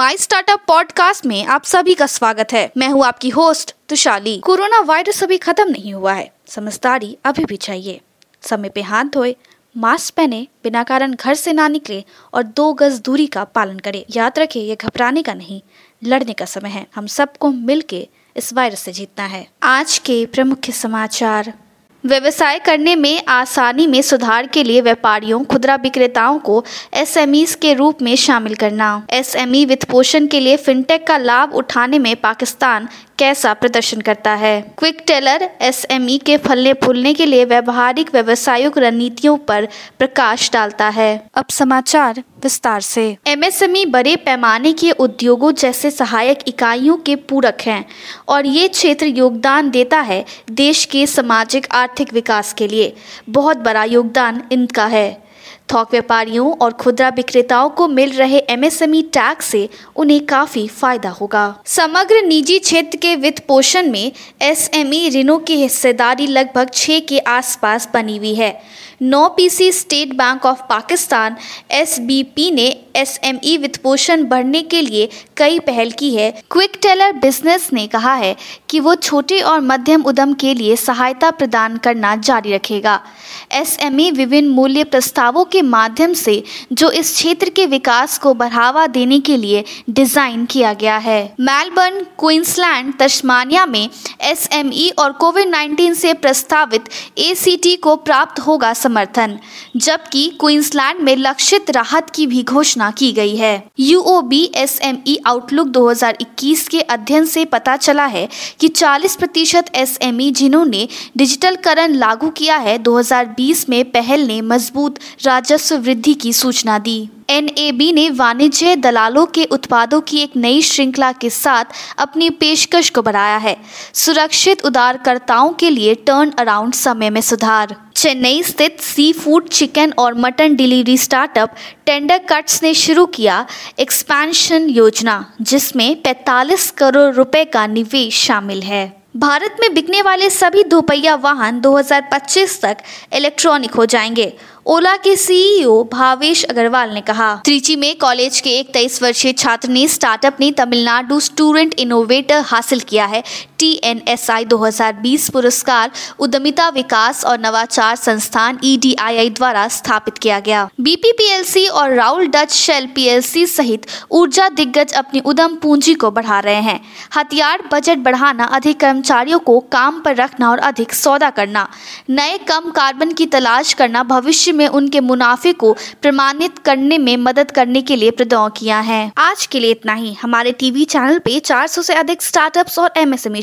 My startup podcast में आप सभी का स्वागत है। मैं हूँ आपकी होस्ट तुशाली। कोरोना वायरस अभी खत्म नहीं हुआ है। समझदारी अभी भी चाहिए। समय पे हाथ धोए मास्क पहने, बिना कारण घर से ना निकले और दो गज दूरी का पालन करें। याद रखें, ये घबराने का नहीं, लड़ने का समय है। हम सबको मिलके इस वायरस से जीतना है। आज के प्रमुख समाचार। व्यवसाय करने में आसानी में सुधार के लिए व्यापारियों, खुदरा विक्रेताओं को एसएमईस के रूप में शामिल करना। एस एसएमई वित्त पोषण के लिए फिनटेक का लाभ उठाने में पाकिस्तान कैसा प्रदर्शन करता है? क्विक टेलर एसएमई के फलने फूलने के लिए व्यवहारिक व्यवसायिक रणनीतियों पर प्रकाश डालता है। अब समाचार विस्तार से। एमएसएमई बड़े पैमाने के उद्योगों जैसे सहायक इकाइयों के पूरक हैं और ये क्षेत्र योगदान देता है देश के सामाजिक आर्थिक विकास के लिए बहुत बड़ा योगदान इनका है। थोक व्यापारियों और खुदरा विक्रेताओं को मिल रहे एमएसएमई टैक्स से उन्हें काफ़ी फ़ायदा होगा। समग्र निजी क्षेत्र के वित्त पोषण में एसएमई ऋणों की हिस्सेदारी लगभग छह के आसपास बनी हुई है। नौ PC state bank of Pakistan SBP ने एसएमई वित्त पोषण बढ़ने के लिए कई पहल की है। क्विक टेलर बिज़नेस ने कहा है कि वो छोटे और मध्यम उद्यम के लिए सहायता प्रदान करना जारी रखेगा। एसएमई विभिन्न मूल्य प्रस्तावों के माध्यम से जो इस क्षेत्र के विकास को बढ़ावा देने के लिए डिज़ाइन किया गया है। मेलबर्न, क्वींसलैंड, तस्मानिया में एसएमई और कोविड 19 से प्रस्तावित एसीटी को प्राप्त होगा समर्थन, जबकि क्वींसलैंड में लक्षित राहत की भी घोषणा की गई है। यूओबी एसएमई आउटलुक 2021 के अध्ययन से पता चला है कि 40 प्रतिशत एस एम ई जिन्होंने डिजिटलकरण लागू किया है 2020 में पहल ने मज़बूत राजस्व वृद्धि की सूचना दी। एनएबी ने वाणिज्य, दलालों के उत्पादों की एक नई श्रृंखला के साथ अपनी पेशकश को बढ़ाया है। सुरक्षित उदारकर्ताओं के लिए टर्न अराउंड समय में सुधार। चेन्नई स्थित सी फ़ूड चिकन और mutton delivery startup tender cuts ने शुरू किया एक्सपेंशन योजना, जिसमें 45 करोड़ रुपए का निवेश शामिल है। भारत में बिकने वाले सभी दोपहिया वाहन 2025 तक इलेक्ट्रॉनिक हो जाएँगे। ओला के सीईओ भावेश अग्रवाल ने कहा, त्रिची में कॉलेज के एक तेईस वर्षीय छात्र ने स्टार्टअप ने तमिलनाडु स्टूडेंट इनोवेटर हासिल किया है टी एन एस आई दो हज़ार बीस पुरस्कार उद्यमिता विकास और नवाचार संस्थान ई e द्वारा स्थापित किया गया। बीपीपीएलसी और राउल डच शेल पीएलसी सहित ऊर्जा दिग्गज अपनी उद्यम पूंजी को बढ़ा रहे हैं। हथियार बजट बढ़ाना, अधिक कर्मचारियों को काम पर रखना और अधिक सौदा करना, नए कम कार्बन की तलाश करना भविष्य में उनके मुनाफे को प्रमाणित करने में मदद करने के लिए प्रदौ किया है। आज के लिए इतना ही। हमारे टीवी चैनल पे 400 से अधिक स्टार्टअप्स और एमएसएमई